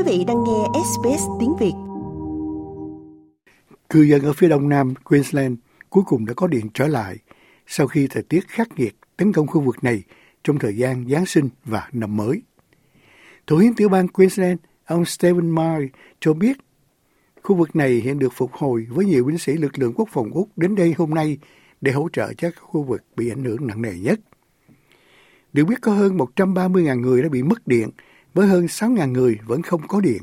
Quý vị đang nghe SBS tiếng Việt. Cư dân ở phía đông nam Queensland cuối cùng đã có điện trở lại sau khi thời tiết khắc nghiệt tấn công khu vực này trong thời gian Giáng sinh và năm mới. Thủ hiến tiểu bang Queensland, ông Stephen Marr cho biết khu vực này hiện được phục hồi với nhiều binh sĩ lực lượng quốc phòng Úc đến đây hôm nay để hỗ trợ cho các khu vực bị ảnh hưởng nặng nề nhất. Được biết có hơn 130.000 người đã bị mất điện, với hơn 6.000 người vẫn không có điện.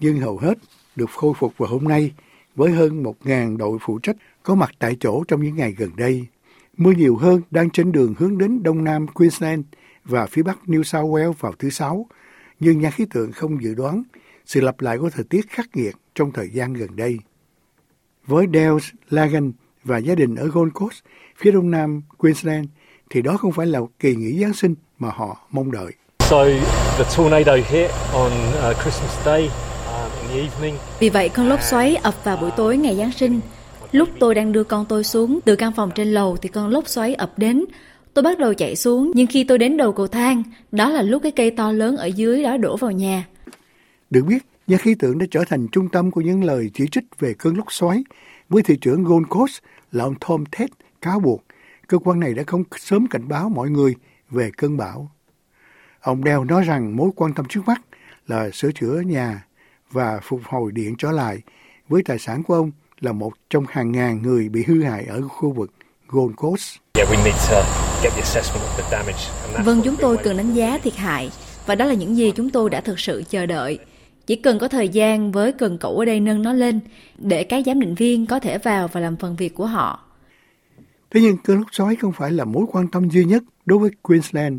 Nhưng hầu hết được khôi phục vào hôm nay, với hơn 1.000 đội phụ trách có mặt tại chỗ trong những ngày gần đây. Mưa nhiều hơn đang trên đường hướng đến đông nam Queensland và phía bắc New South Wales vào thứ Sáu, nhưng nhà khí tượng không dự đoán sự lặp lại của thời tiết khắc nghiệt trong thời gian gần đây. Với Dales, Lagan và gia đình ở Gold Coast, phía đông nam Queensland, thì đó không phải là kỳ nghỉ Giáng sinh mà họ mong đợi. So the tornado hit on uh, Christmas Day um, in the evening. Vì vậy con lốc xoáy ập vào buổi tối ngày Giáng sinh. Lúc tôi đang đưa con tôi xuống từ căn phòng trên lầu thì con lốc xoáy ập đến. Tôi bắt đầu chạy xuống, nhưng khi tôi đến đầu cầu thang, đó là lúc cái cây to lớn ở dưới đó đổ vào nhà. Được biết, nhà khí tượng đã trở thành trung tâm của những lời chỉ trích về cơn lốc xoáy, với thị trưởng Gold Coast là ông Tom Ted cáo buộc cơ quan này đã không sớm cảnh báo mọi người về cơn bão. Ông Đeo nói rằng mối quan tâm trước mắt là sửa chữa nhà và phục hồi điện trở lại với tài sản của ông là một trong hàng ngàn người bị hư hại ở khu vực Gold Coast. Vâng, chúng tôi cần đánh giá thiệt hại và đó là những gì chúng tôi đã thực sự chờ đợi. Chỉ cần có thời gian với cần cẩu ở đây nâng nó lên để các giám định viên có thể vào và làm phần việc của họ. Thế nhưng cơn lốc xoáy không phải là mối quan tâm duy nhất đối với Queensland.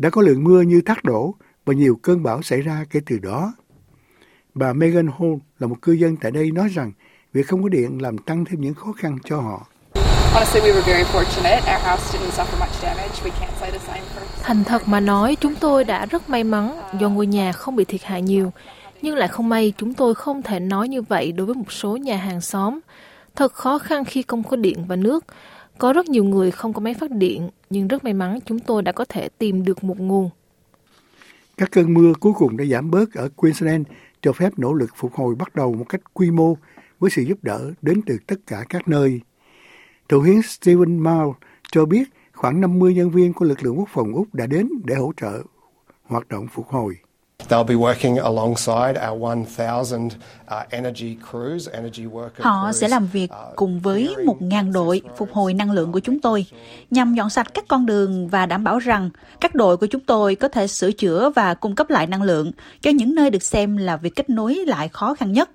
Đã có lượng mưa như thác đổ và nhiều cơn bão xảy ra kể từ đó. Bà Megan Hall là một cư dân tại đây nói rằng việc không có điện làm tăng thêm những khó khăn cho họ. Thành thật mà nói, chúng tôi đã rất may mắn do ngôi nhà không bị thiệt hại nhiều. Nhưng lại không may, chúng tôi không thể nói như vậy đối với một số nhà hàng xóm. Thật khó khăn khi không có điện và nước. Có rất nhiều người không có máy phát điện, nhưng rất may mắn chúng tôi đã có thể tìm được một nguồn. Các cơn mưa cuối cùng đã giảm bớt ở Queensland, cho phép nỗ lực phục hồi bắt đầu một cách quy mô với sự giúp đỡ đến từ tất cả các nơi. Thủ hiến Stephen Mao cho biết khoảng 50 nhân viên của lực lượng quốc phòng Úc đã đến để hỗ trợ hoạt động phục hồi. Họ sẽ làm việc uh, cùng với 1.000 đội phục hồi năng lượng của chúng tôi nhằm dọn sạch các con đường và đảm bảo rằng các đội của chúng tôi có thể sửa chữa và cung cấp lại năng lượng cho những nơi được xem là việc kết nối lại khó khăn nhất.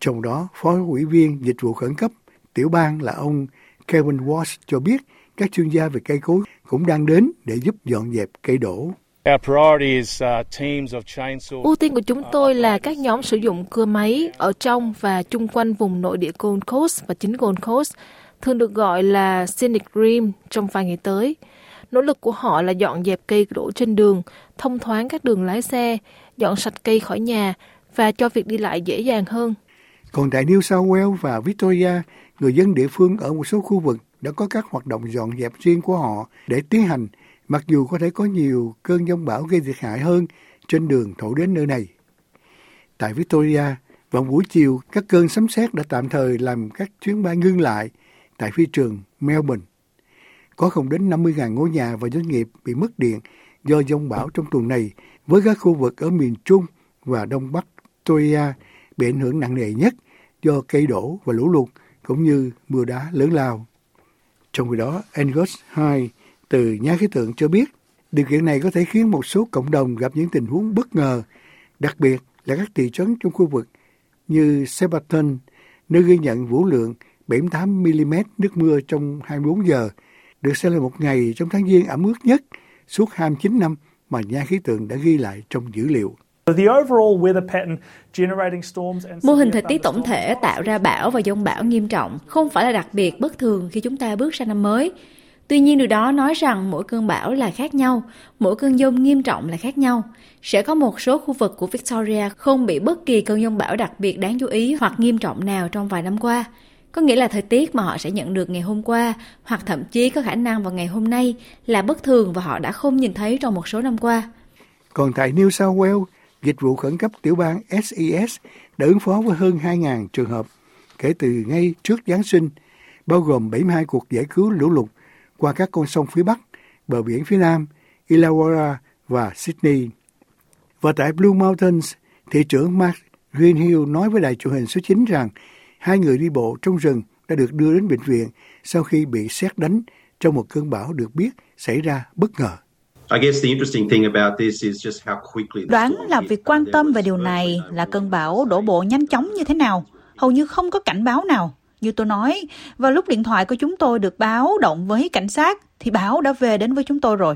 Trong đó, Phó ủy viên dịch vụ khẩn cấp tiểu bang là ông Kevin Walsh cho biết các chuyên gia về cây cối cũng đang đến để giúp dọn dẹp cây đổ. Uh, Ưu tiên của chúng tôi là các nhóm sử dụng cưa máy ở trong và chung quanh vùng nội địa Gold Coast và chính Gold Coast, thường được gọi là Scenic Rim trong vài ngày tới. Nỗ lực của họ là dọn dẹp cây đổ trên đường, thông thoáng các đường lái xe, dọn sạch cây khỏi nhà và cho việc đi lại dễ dàng hơn. Còn tại New South Wales và Victoria, người dân địa phương ở một số khu vực đã có các hoạt động dọn dẹp riêng của họ để tiến hành mặc dù có thể có nhiều cơn giông bão gây thiệt hại hơn trên đường thổ đến nơi này. Tại Victoria, vào buổi chiều, các cơn sấm sét đã tạm thời làm các chuyến bay ngưng lại tại phi trường Melbourne. Có không đến 50.000 ngôi nhà và doanh nghiệp bị mất điện do giông bão trong tuần này với các khu vực ở miền Trung và Đông Bắc Victoria bị ảnh hưởng nặng nề nhất do cây đổ và lũ lụt cũng như mưa đá lớn lao. Trong khi đó, Angus 2 từ nhà khí tượng cho biết điều kiện này có thể khiến một số cộng đồng gặp những tình huống bất ngờ, đặc biệt là các thị trấn trong khu vực như Sebaton, nơi ghi nhận vũ lượng 78 mm nước mưa trong 24 giờ, được xem là một ngày trong tháng Giêng ẩm ướt nhất suốt 29 năm mà nhà khí tượng đã ghi lại trong dữ liệu. Mô hình thời tiết tổng thể tạo ra bão và dông bão nghiêm trọng không phải là đặc biệt bất thường khi chúng ta bước sang năm mới. Tuy nhiên điều đó nói rằng mỗi cơn bão là khác nhau, mỗi cơn dông nghiêm trọng là khác nhau. Sẽ có một số khu vực của Victoria không bị bất kỳ cơn dông bão đặc biệt đáng chú ý hoặc nghiêm trọng nào trong vài năm qua. Có nghĩa là thời tiết mà họ sẽ nhận được ngày hôm qua hoặc thậm chí có khả năng vào ngày hôm nay là bất thường và họ đã không nhìn thấy trong một số năm qua. Còn tại New South Wales, dịch vụ khẩn cấp tiểu bang SES đã ứng phó với hơn 2.000 trường hợp kể từ ngay trước Giáng sinh, bao gồm 72 cuộc giải cứu lũ lụt qua các con sông phía Bắc, bờ biển phía Nam, Illawarra và Sydney. Và tại Blue Mountains, thị trưởng Mark Greenhill nói với đài truyền hình số 9 rằng hai người đi bộ trong rừng đã được đưa đến bệnh viện sau khi bị xét đánh trong một cơn bão được biết xảy ra bất ngờ. Đoán là việc quan tâm về điều này là cơn bão đổ bộ nhanh chóng như thế nào. Hầu như không có cảnh báo nào. Như tôi nói, vào lúc điện thoại của chúng tôi được báo động với cảnh sát, thì bão đã về đến với chúng tôi rồi.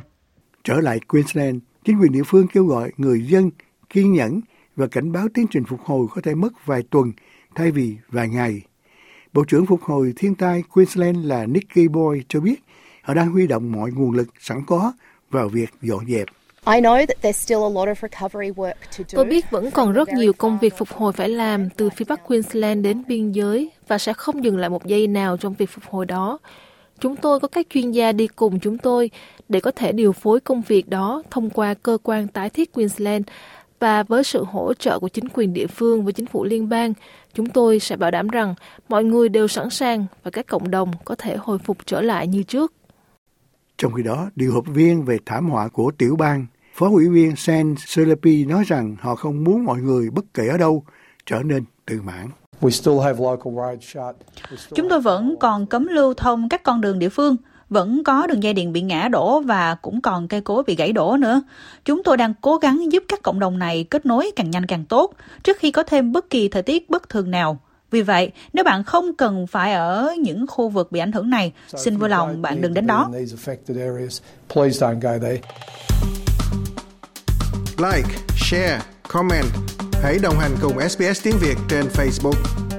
Trở lại Queensland, chính quyền địa phương kêu gọi người dân kiên nhẫn và cảnh báo tiến trình phục hồi có thể mất vài tuần thay vì vài ngày. Bộ trưởng Phục hồi Thiên tai Queensland là Nicky Boy cho biết họ đang huy động mọi nguồn lực sẵn có vào việc dọn dẹp. Tôi biết vẫn còn rất nhiều công việc phục hồi phải làm từ phía Bắc Queensland đến biên giới và sẽ không dừng lại một giây nào trong việc phục hồi đó. Chúng tôi có các chuyên gia đi cùng chúng tôi để có thể điều phối công việc đó thông qua cơ quan tái thiết Queensland và với sự hỗ trợ của chính quyền địa phương và chính phủ liên bang, chúng tôi sẽ bảo đảm rằng mọi người đều sẵn sàng và các cộng đồng có thể hồi phục trở lại như trước. Trong khi đó, điều hợp viên về thảm họa của tiểu bang, Phó ủy viên San Selepi nói rằng họ không muốn mọi người bất kể ở đâu trở nên tự mãn. Chúng tôi vẫn còn cấm lưu thông các con đường địa phương, vẫn có đường dây điện bị ngã đổ và cũng còn cây cối bị gãy đổ nữa. Chúng tôi đang cố gắng giúp các cộng đồng này kết nối càng nhanh càng tốt trước khi có thêm bất kỳ thời tiết bất thường nào. Vì vậy, nếu bạn không cần phải ở những khu vực bị ảnh hưởng này, xin vui lòng bạn đừng đến đó. Like, share, comment. Hãy đồng hành cùng SBS tiếng Việt trên Facebook.